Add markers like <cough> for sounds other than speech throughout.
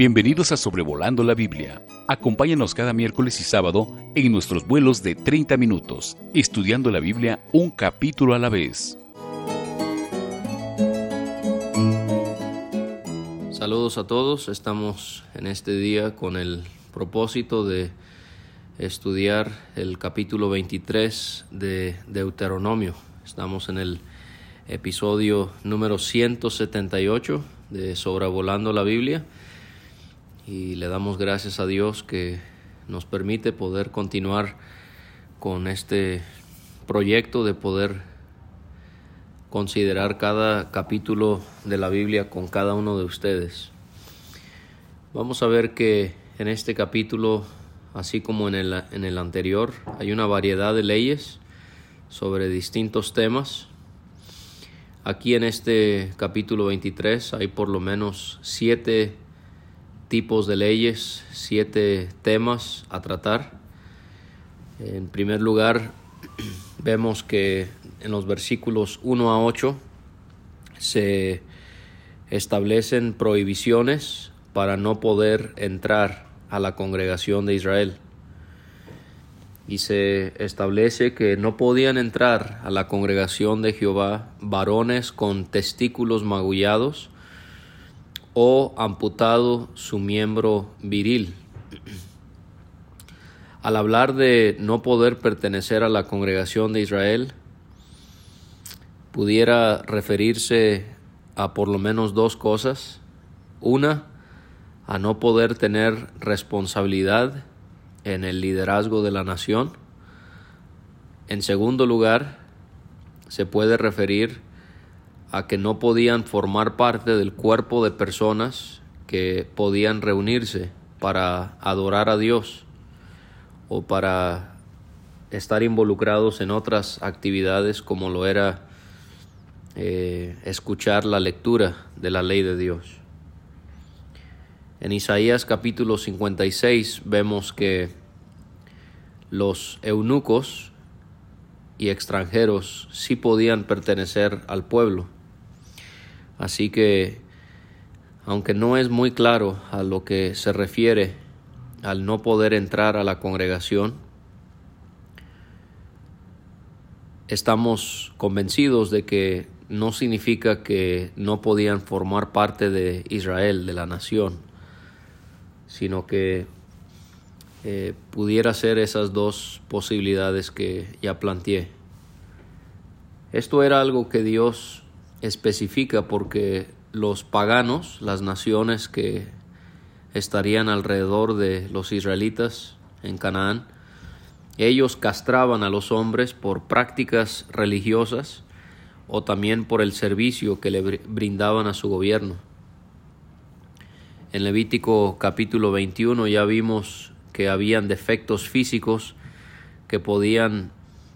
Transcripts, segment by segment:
Bienvenidos a Sobrevolando la Biblia. Acompáñanos cada miércoles y sábado en nuestros vuelos de 30 minutos, estudiando la Biblia un capítulo a la vez. Saludos a todos, estamos en este día con el propósito de estudiar el capítulo 23 de Deuteronomio. Estamos en el episodio número 178 de Sobrevolando la Biblia y le damos gracias a Dios que nos permite poder continuar con este proyecto de poder considerar cada capítulo de la Biblia con cada uno de ustedes. Vamos a ver que en este capítulo, así como en el, en el anterior, hay una variedad de leyes sobre distintos temas. Aquí en este capítulo 23 hay por lo menos siete tipos de leyes, siete temas a tratar. En primer lugar, <clears throat> vemos que en los versículos 1 a 8 se establecen prohibiciones para no poder entrar a la congregación de Israel. Y se establece que no podían entrar a la congregación de Jehová varones con testículos magullados, o amputado su miembro viril. Al hablar de no poder pertenecer a la congregación de Israel, pudiera referirse a por lo menos dos cosas. Una, a no poder tener responsabilidad en el liderazgo de la nación. En segundo lugar, se puede referir a que no podían formar parte del cuerpo de personas que podían reunirse para adorar a Dios o para estar involucrados en otras actividades como lo era eh, escuchar la lectura de la ley de Dios. En Isaías capítulo 56 vemos que los eunucos y extranjeros sí podían pertenecer al pueblo Así que, aunque no es muy claro a lo que se refiere al no poder entrar a la congregación, estamos convencidos de que no significa que no podían formar parte de Israel, de la nación, sino que eh, pudiera ser esas dos posibilidades que ya planteé. Esto era algo que Dios especifica porque los paganos, las naciones que estarían alrededor de los israelitas en Canaán, ellos castraban a los hombres por prácticas religiosas o también por el servicio que le brindaban a su gobierno. En Levítico capítulo 21 ya vimos que habían defectos físicos que podían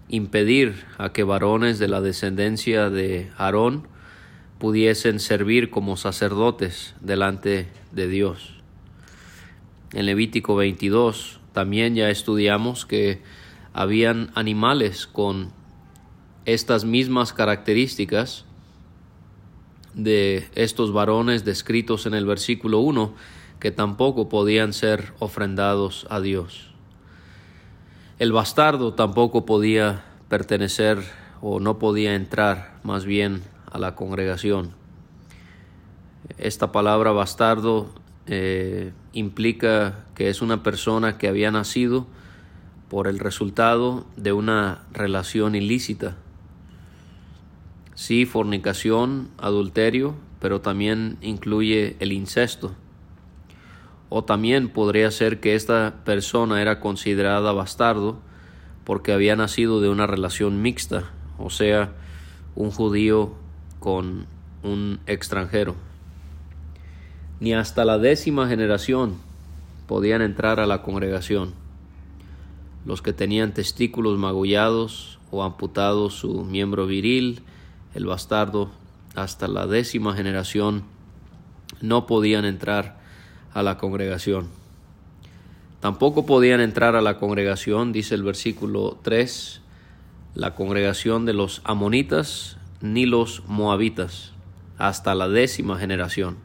impedir a que varones de la descendencia de Aarón pudiesen servir como sacerdotes delante de Dios. En Levítico 22 también ya estudiamos que habían animales con estas mismas características de estos varones descritos en el versículo 1 que tampoco podían ser ofrendados a Dios. El bastardo tampoco podía pertenecer o no podía entrar más bien a la congregación. Esta palabra bastardo eh, implica que es una persona que había nacido por el resultado de una relación ilícita. Sí, fornicación, adulterio, pero también incluye el incesto. O también podría ser que esta persona era considerada bastardo porque había nacido de una relación mixta, o sea, un judío con un extranjero. Ni hasta la décima generación podían entrar a la congregación. Los que tenían testículos magullados o amputados su miembro viril, el bastardo, hasta la décima generación no podían entrar a la congregación. Tampoco podían entrar a la congregación, dice el versículo 3, la congregación de los amonitas, ni los moabitas hasta la décima generación.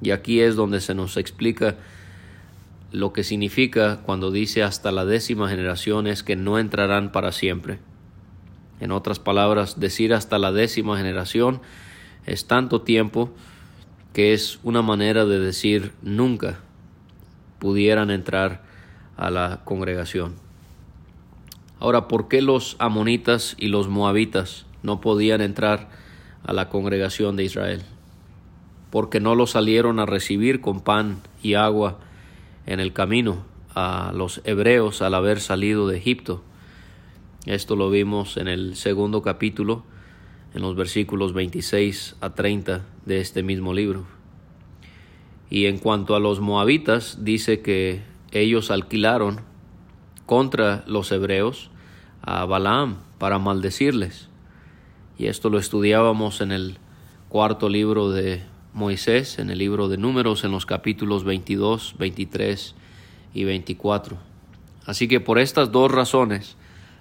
Y aquí es donde se nos explica lo que significa cuando dice hasta la décima generación es que no entrarán para siempre. En otras palabras, decir hasta la décima generación es tanto tiempo que es una manera de decir nunca pudieran entrar a la congregación. Ahora, ¿por qué los amonitas y los moabitas no podían entrar a la congregación de Israel? Porque no los salieron a recibir con pan y agua en el camino a los hebreos al haber salido de Egipto. Esto lo vimos en el segundo capítulo, en los versículos 26 a 30 de este mismo libro. Y en cuanto a los moabitas, dice que ellos alquilaron contra los hebreos a Balaam para maldecirles. Y esto lo estudiábamos en el cuarto libro de Moisés en el libro de Números en los capítulos 22, 23 y 24. Así que por estas dos razones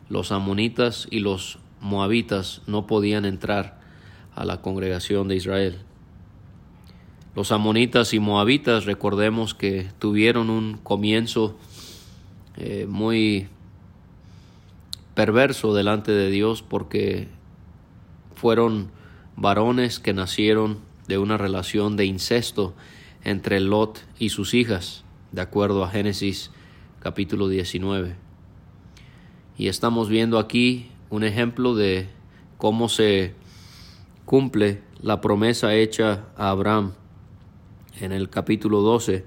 los amonitas y los moabitas no podían entrar a la congregación de Israel. Los amonitas y moabitas recordemos que tuvieron un comienzo eh, muy perverso delante de Dios porque fueron varones que nacieron de una relación de incesto entre Lot y sus hijas, de acuerdo a Génesis capítulo 19. Y estamos viendo aquí un ejemplo de cómo se cumple la promesa hecha a Abraham en el capítulo 12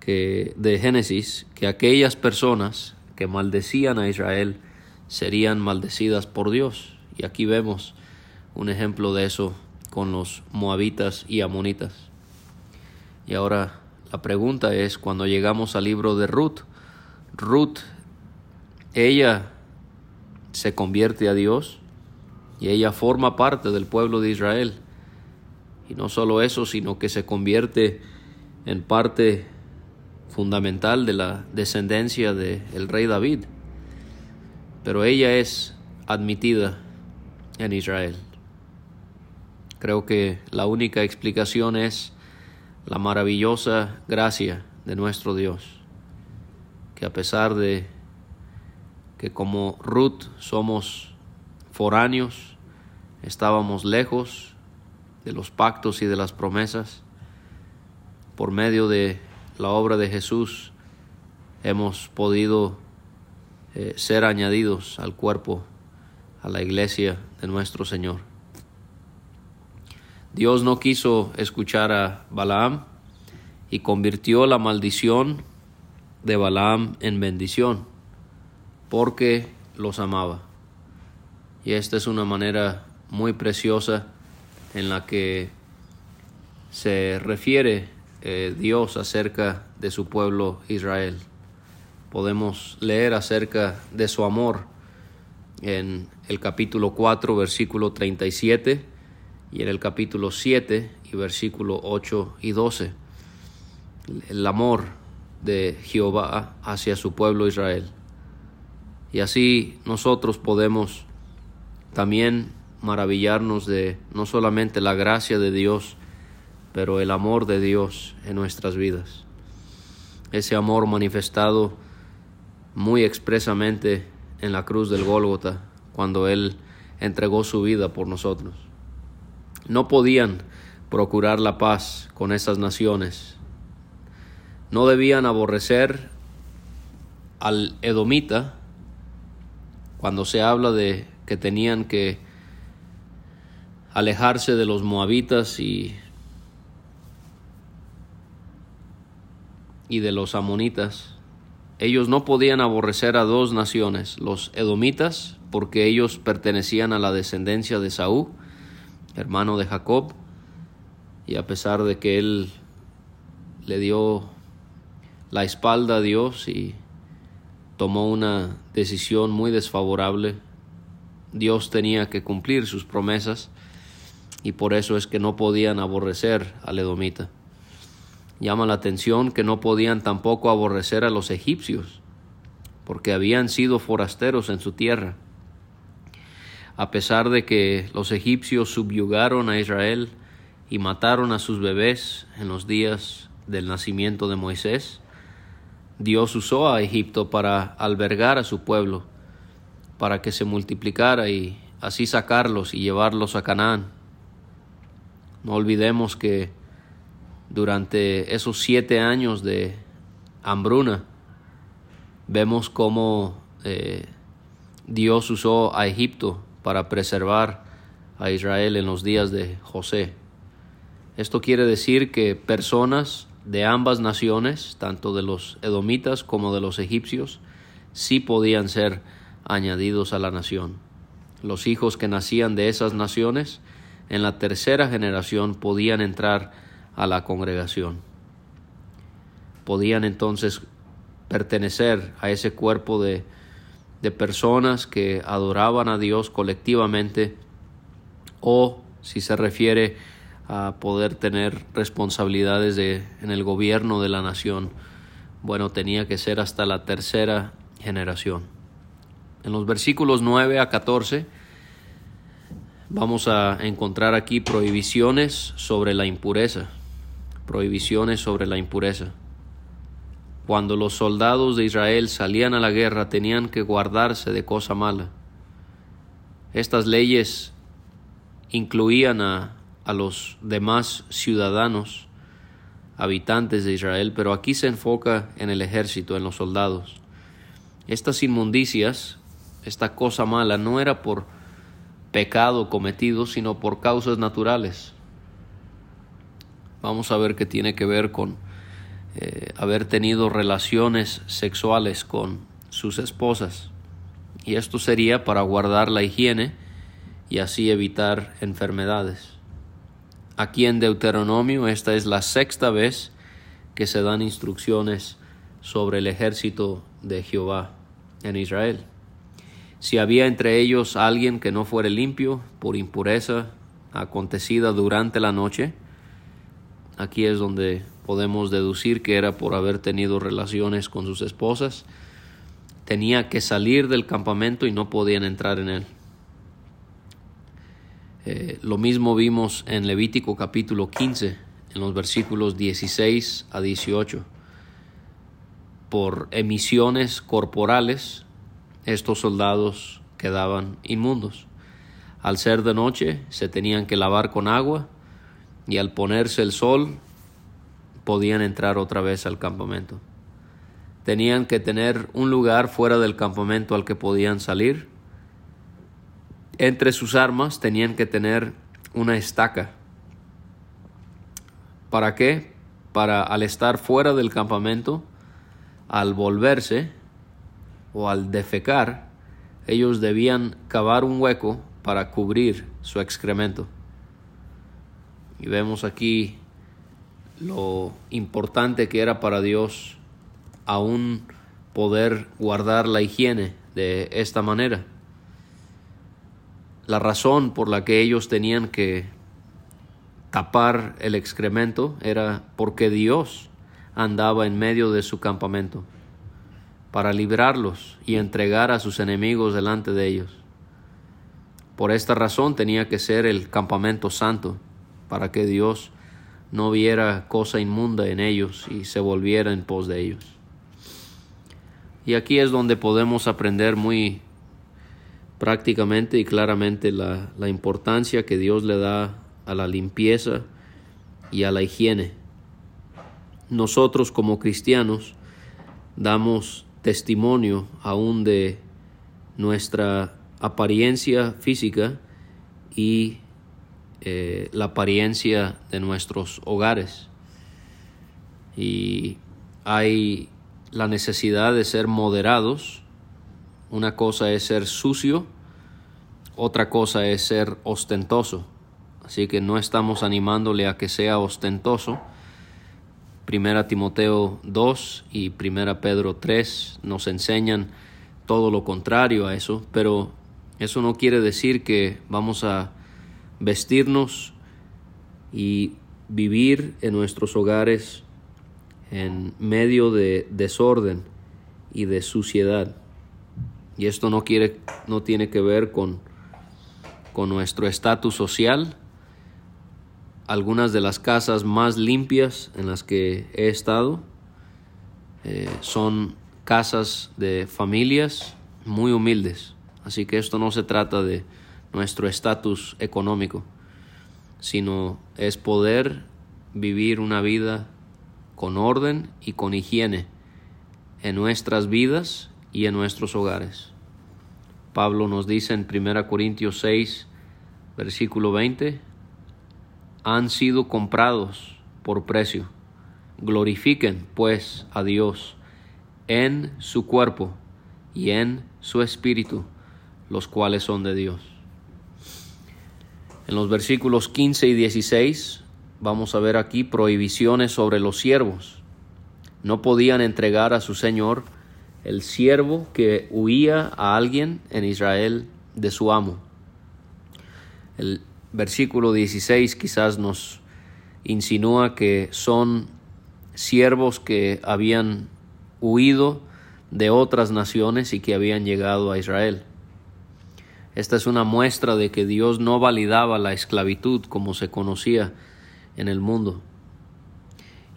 que, de Génesis, que aquellas personas que maldecían a Israel serían maldecidas por Dios. Y aquí vemos un ejemplo de eso con los moabitas y amonitas. Y ahora la pregunta es, cuando llegamos al libro de Ruth, Ruth, ella se convierte a Dios y ella forma parte del pueblo de Israel. Y no solo eso, sino que se convierte en parte fundamental de la descendencia del rey David. Pero ella es admitida en Israel. Creo que la única explicación es la maravillosa gracia de nuestro Dios, que a pesar de que como Ruth somos foráneos, estábamos lejos de los pactos y de las promesas, por medio de la obra de Jesús hemos podido eh, ser añadidos al cuerpo, a la iglesia de nuestro Señor. Dios no quiso escuchar a Balaam y convirtió la maldición de Balaam en bendición porque los amaba. Y esta es una manera muy preciosa en la que se refiere eh, Dios acerca de su pueblo Israel. Podemos leer acerca de su amor en el capítulo 4, versículo 37 y en el capítulo 7 y versículo 8 y 12. El amor de Jehová hacia su pueblo Israel. Y así nosotros podemos también maravillarnos de no solamente la gracia de Dios, pero el amor de Dios en nuestras vidas. Ese amor manifestado muy expresamente en la cruz del Gólgota, cuando Él entregó su vida por nosotros no podían procurar la paz con esas naciones. No debían aborrecer al edomita cuando se habla de que tenían que alejarse de los moabitas y, y de los amonitas. Ellos no podían aborrecer a dos naciones, los edomitas, porque ellos pertenecían a la descendencia de Saúl, hermano de Jacob, y a pesar de que él le dio la espalda a Dios y tomó una decisión muy desfavorable, Dios tenía que cumplir sus promesas y por eso es que no podían aborrecer al edomita. Llama la atención que no podían tampoco aborrecer a los egipcios, porque habían sido forasteros en su tierra a pesar de que los egipcios subyugaron a Israel y mataron a sus bebés en los días del nacimiento de Moisés, Dios usó a Egipto para albergar a su pueblo, para que se multiplicara y así sacarlos y llevarlos a Canaán. No olvidemos que durante esos siete años de hambruna, vemos cómo eh, Dios usó a Egipto para preservar a Israel en los días de José. Esto quiere decir que personas de ambas naciones, tanto de los edomitas como de los egipcios, sí podían ser añadidos a la nación. Los hijos que nacían de esas naciones en la tercera generación podían entrar a la congregación. Podían entonces pertenecer a ese cuerpo de, de personas que adoraban a Dios colectivamente o, si se refiere a poder tener responsabilidades de, en el gobierno de la nación. Bueno, tenía que ser hasta la tercera generación. En los versículos 9 a 14 vamos a encontrar aquí prohibiciones sobre la impureza. Prohibiciones sobre la impureza. Cuando los soldados de Israel salían a la guerra tenían que guardarse de cosa mala. Estas leyes incluían a a los demás ciudadanos, habitantes de Israel, pero aquí se enfoca en el ejército, en los soldados. Estas inmundicias, esta cosa mala, no era por pecado cometido, sino por causas naturales. Vamos a ver qué tiene que ver con eh, haber tenido relaciones sexuales con sus esposas. Y esto sería para guardar la higiene y así evitar enfermedades. Aquí en Deuteronomio esta es la sexta vez que se dan instrucciones sobre el ejército de Jehová en Israel. Si había entre ellos alguien que no fuere limpio por impureza acontecida durante la noche, aquí es donde podemos deducir que era por haber tenido relaciones con sus esposas, tenía que salir del campamento y no podían entrar en él. Eh, lo mismo vimos en Levítico capítulo 15, en los versículos 16 a 18. Por emisiones corporales, estos soldados quedaban inmundos. Al ser de noche, se tenían que lavar con agua y al ponerse el sol, podían entrar otra vez al campamento. Tenían que tener un lugar fuera del campamento al que podían salir entre sus armas tenían que tener una estaca. ¿Para qué? Para al estar fuera del campamento, al volverse o al defecar, ellos debían cavar un hueco para cubrir su excremento. Y vemos aquí lo importante que era para Dios aún poder guardar la higiene de esta manera. La razón por la que ellos tenían que tapar el excremento era porque Dios andaba en medio de su campamento para librarlos y entregar a sus enemigos delante de ellos. Por esta razón tenía que ser el campamento santo, para que Dios no viera cosa inmunda en ellos y se volviera en pos de ellos. Y aquí es donde podemos aprender muy prácticamente y claramente la, la importancia que Dios le da a la limpieza y a la higiene. Nosotros como cristianos damos testimonio aún de nuestra apariencia física y eh, la apariencia de nuestros hogares. Y hay la necesidad de ser moderados una cosa es ser sucio, otra cosa es ser ostentoso. Así que no estamos animándole a que sea ostentoso. Primera Timoteo 2 y Primera Pedro 3 nos enseñan todo lo contrario a eso, pero eso no quiere decir que vamos a vestirnos y vivir en nuestros hogares en medio de desorden y de suciedad. Y esto no, quiere, no tiene que ver con, con nuestro estatus social algunas de las casas más limpias en las que he estado. Eh, son casas de familias muy humildes. Así que esto no se trata de nuestro estatus económico, sino es poder vivir una vida con orden y con higiene en nuestras vidas y en nuestros hogares. Pablo nos dice en 1 Corintios 6, versículo 20, han sido comprados por precio. Glorifiquen pues a Dios en su cuerpo y en su espíritu, los cuales son de Dios. En los versículos 15 y 16 vamos a ver aquí prohibiciones sobre los siervos. No podían entregar a su Señor el siervo que huía a alguien en Israel de su amo. El versículo 16 quizás nos insinúa que son siervos que habían huido de otras naciones y que habían llegado a Israel. Esta es una muestra de que Dios no validaba la esclavitud como se conocía en el mundo.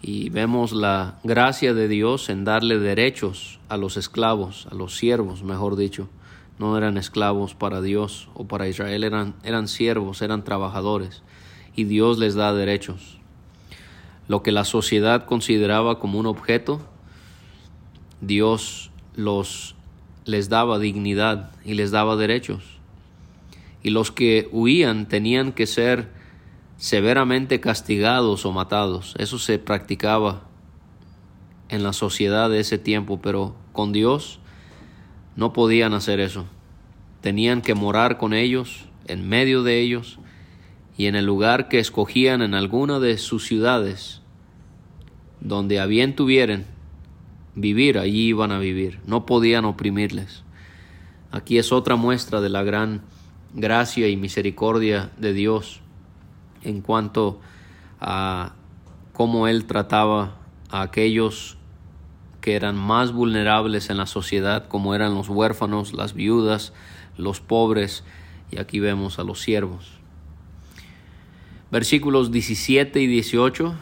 Y vemos la gracia de Dios en darle derechos a los esclavos, a los siervos, mejor dicho. No eran esclavos para Dios o para Israel, eran, eran siervos, eran trabajadores. Y Dios les da derechos. Lo que la sociedad consideraba como un objeto, Dios los les daba dignidad y les daba derechos. Y los que huían tenían que ser severamente castigados o matados. Eso se practicaba en la sociedad de ese tiempo, pero con Dios no podían hacer eso. Tenían que morar con ellos, en medio de ellos, y en el lugar que escogían en alguna de sus ciudades, donde a bien tuvieran vivir, allí iban a vivir. No podían oprimirles. Aquí es otra muestra de la gran gracia y misericordia de Dios en cuanto a cómo Él trataba a aquellos que eran más vulnerables en la sociedad, como eran los huérfanos, las viudas, los pobres, y aquí vemos a los siervos. Versículos 17 y 18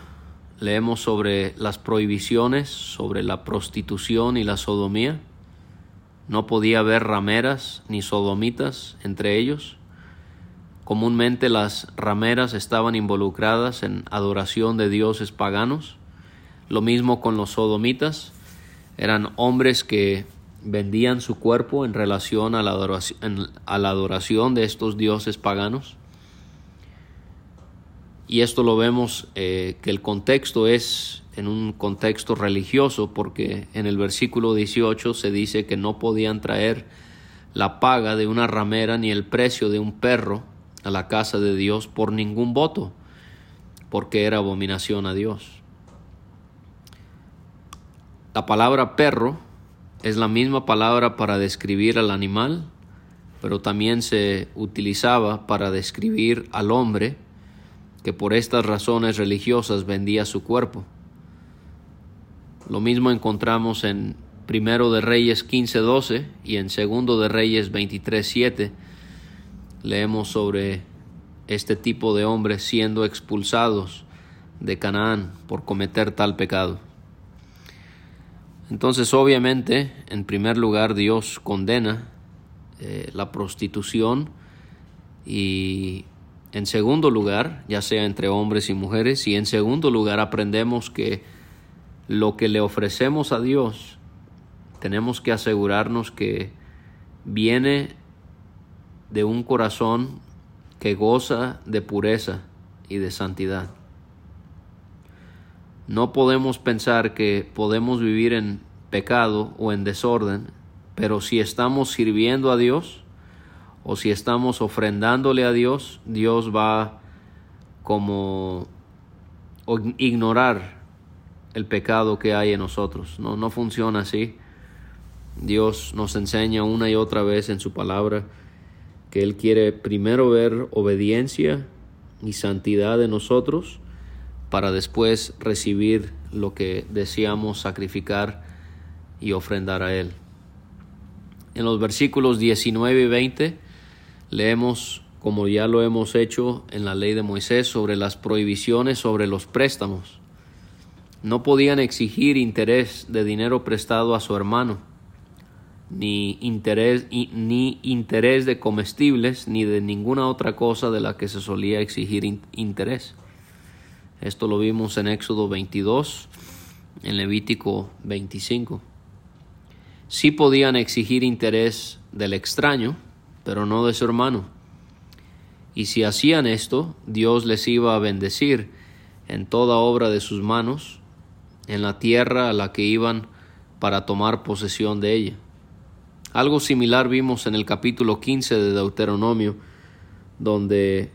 leemos sobre las prohibiciones, sobre la prostitución y la sodomía. No podía haber rameras ni sodomitas entre ellos. Comúnmente las rameras estaban involucradas en adoración de dioses paganos. Lo mismo con los sodomitas. Eran hombres que vendían su cuerpo en relación a la adoración, de estos dioses paganos. Y esto lo vemos eh, que el contexto es en un contexto religioso porque en el versículo 18 se dice que no podían traer la paga de una ramera ni el precio de un perro a la casa de Dios por ningún voto, porque era abominación a Dios. La palabra perro es la misma palabra para describir al animal, pero también se utilizaba para describir al hombre que por estas razones religiosas vendía su cuerpo. Lo mismo encontramos en Primero de Reyes 15:12 y en Segundo de Reyes 23:7 leemos sobre este tipo de hombres siendo expulsados de Canaán por cometer tal pecado. Entonces, obviamente, en primer lugar, Dios condena eh, la prostitución y en segundo lugar, ya sea entre hombres y mujeres, y en segundo lugar aprendemos que lo que le ofrecemos a Dios, tenemos que asegurarnos que viene de un corazón que goza de pureza y de santidad. No podemos pensar que podemos vivir en pecado o en desorden, pero si estamos sirviendo a Dios o si estamos ofrendándole a Dios, Dios va como ignorar el pecado que hay en nosotros. No, no funciona así. Dios nos enseña una y otra vez en su palabra que Él quiere primero ver obediencia y santidad de nosotros para después recibir lo que deseamos sacrificar y ofrendar a Él. En los versículos 19 y 20 leemos como ya lo hemos hecho en la ley de Moisés sobre las prohibiciones sobre los préstamos. No podían exigir interés de dinero prestado a su hermano, ni interés, ni interés de comestibles, ni de ninguna otra cosa de la que se solía exigir interés. Esto lo vimos en Éxodo 22, en Levítico 25. Sí podían exigir interés del extraño, pero no de su hermano. Y si hacían esto, Dios les iba a bendecir en toda obra de sus manos, en la tierra a la que iban para tomar posesión de ella. Algo similar vimos en el capítulo 15 de Deuteronomio, donde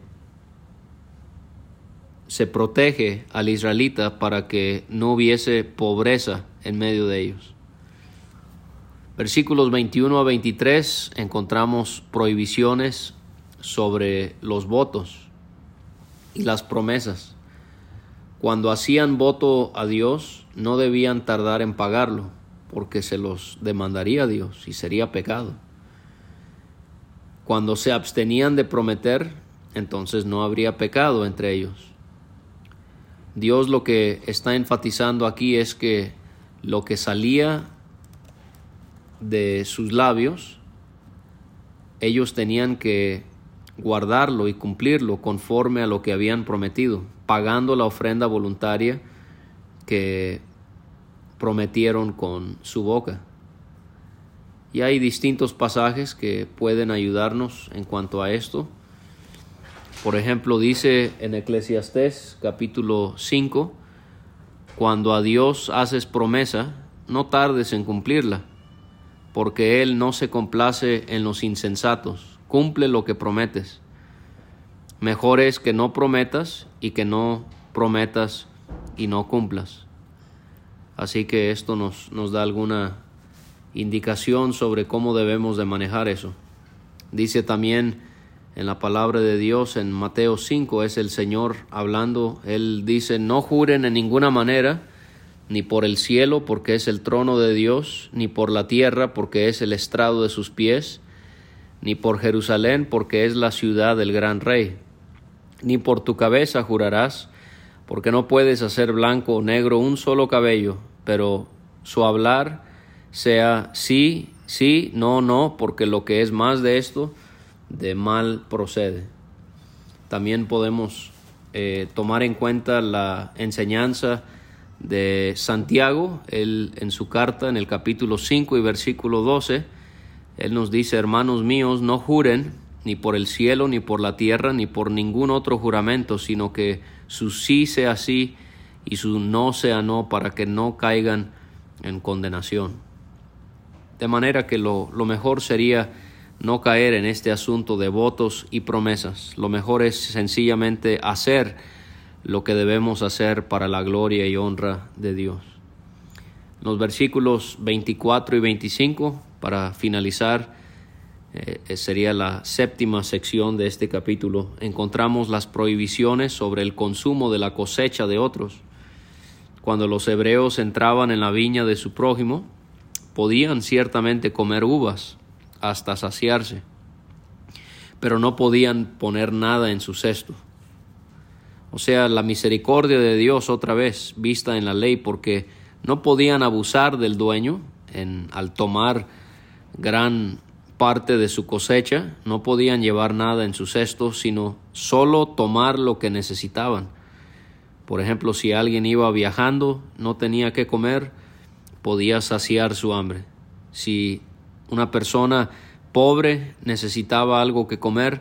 se protege al israelita para que no hubiese pobreza en medio de ellos. Versículos 21 a 23 encontramos prohibiciones sobre los votos y las promesas. Cuando hacían voto a Dios, no debían tardar en pagarlo, porque se los demandaría Dios y sería pecado. Cuando se abstenían de prometer, entonces no habría pecado entre ellos. Dios lo que está enfatizando aquí es que lo que salía de sus labios, ellos tenían que guardarlo y cumplirlo conforme a lo que habían prometido, pagando la ofrenda voluntaria que prometieron con su boca. Y hay distintos pasajes que pueden ayudarnos en cuanto a esto. Por ejemplo, dice en Eclesiastés capítulo 5, cuando a Dios haces promesa, no tardes en cumplirla, porque Él no se complace en los insensatos cumple lo que prometes. Mejor es que no prometas y que no prometas y no cumplas. Así que esto nos, nos da alguna indicación sobre cómo debemos de manejar eso. Dice también en la palabra de Dios en Mateo 5, es el Señor hablando, Él dice, no juren en ninguna manera, ni por el cielo porque es el trono de Dios, ni por la tierra porque es el estrado de sus pies, ni por Jerusalén, porque es la ciudad del gran rey, ni por tu cabeza jurarás, porque no puedes hacer blanco o negro un solo cabello, pero su hablar sea sí, sí, no, no, porque lo que es más de esto, de mal procede. También podemos eh, tomar en cuenta la enseñanza de Santiago, él en su carta en el capítulo 5 y versículo 12, él nos dice, hermanos míos, no juren ni por el cielo, ni por la tierra, ni por ningún otro juramento, sino que su sí sea sí y su no sea no, para que no caigan en condenación. De manera que lo, mejor sería no caer en este asunto de votos y promesas. Lo mejor es sencillamente hacer lo que debemos hacer para la gloria y honra de Dios. Los versículos 24 y 25 para finalizar, eh, eh, sería la séptima sección de este capítulo, encontramos las prohibiciones sobre el consumo de la cosecha de otros. Cuando los hebreos entraban en la viña de su prójimo, podían ciertamente comer uvas hasta saciarse, pero no podían poner nada en su cesto. O sea, la misericordia de Dios otra vez vista en la ley, porque no podían abusar del dueño en, al tomar gran parte de su cosecha, no podían llevar nada en su cesto, sino solo tomar lo que necesitaban. Por ejemplo, si alguien iba viajando, no tenía que comer, podía saciar su hambre. Si una persona pobre necesitaba algo que comer,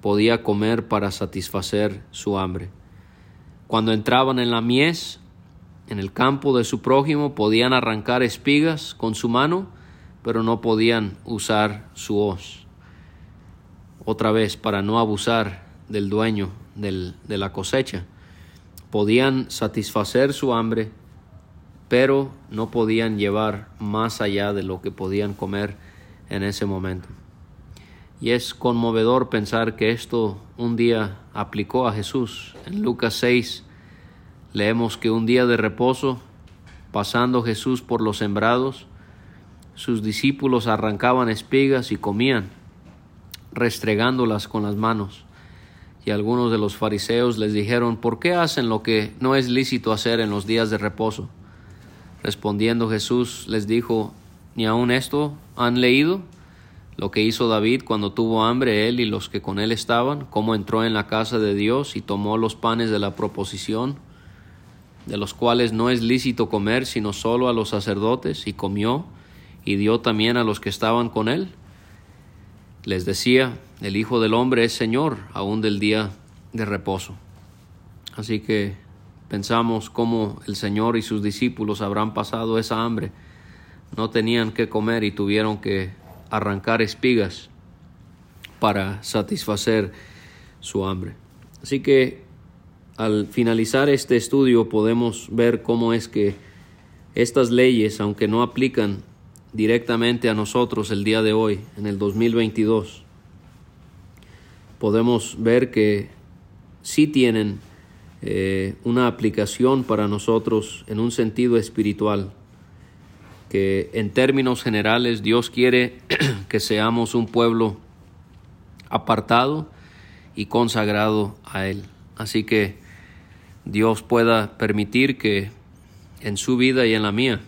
podía comer para satisfacer su hambre. Cuando entraban en la mies, en el campo de su prójimo, podían arrancar espigas con su mano, pero no podían usar su hoz. Otra vez, para no abusar del dueño de la cosecha. Podían satisfacer su hambre, pero no podían llevar más allá de lo que podían comer en ese momento. Y es conmovedor pensar que esto un día aplicó a Jesús. En Lucas 6 leemos que un día de reposo, pasando Jesús por los sembrados, sus discípulos arrancaban espigas y comían. restregándolas con las manos. Y algunos de los fariseos les dijeron, ¿por qué hacen lo que no es lícito hacer en los días de reposo? Respondiendo Jesús les dijo, ¿ni aun esto han leído? Lo que hizo David cuando tuvo hambre él y los que con él estaban, cómo entró en la casa de Dios y tomó los panes de la proposición, de los cuales no es lícito comer sino solo a los sacerdotes, y comió, y dio también a los que estaban con él. Les decía, el Hijo del Hombre es Señor aún del día de reposo. Así que pensamos cómo el Señor y sus discípulos habrán pasado esa hambre. No tenían que comer y tuvieron que arrancar espigas para satisfacer su hambre. Así que al finalizar este estudio podemos ver cómo es que estas leyes, aunque no aplican directamente a nosotros el día de hoy, en el 2022, podemos ver que sí tienen eh, una aplicación para nosotros en un sentido espiritual, que en términos generales Dios quiere <clears throat> que seamos un pueblo apartado y consagrado a Él. Así que Dios pueda permitir que en su vida y en la mía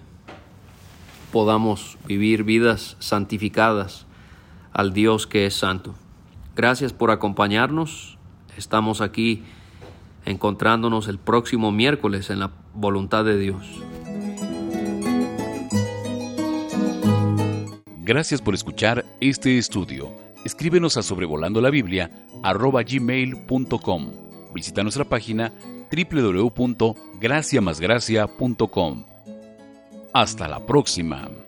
podamos vivir vidas santificadas al Dios que es santo. Gracias por acompañarnos. Estamos aquí encontrándonos el próximo miércoles en la voluntad de Dios. Gracias por escuchar este estudio. Escríbenos a sobrevolando la Biblia gmail.com. Visita nuestra página www.graciamasgracia.com. Hasta la próxima.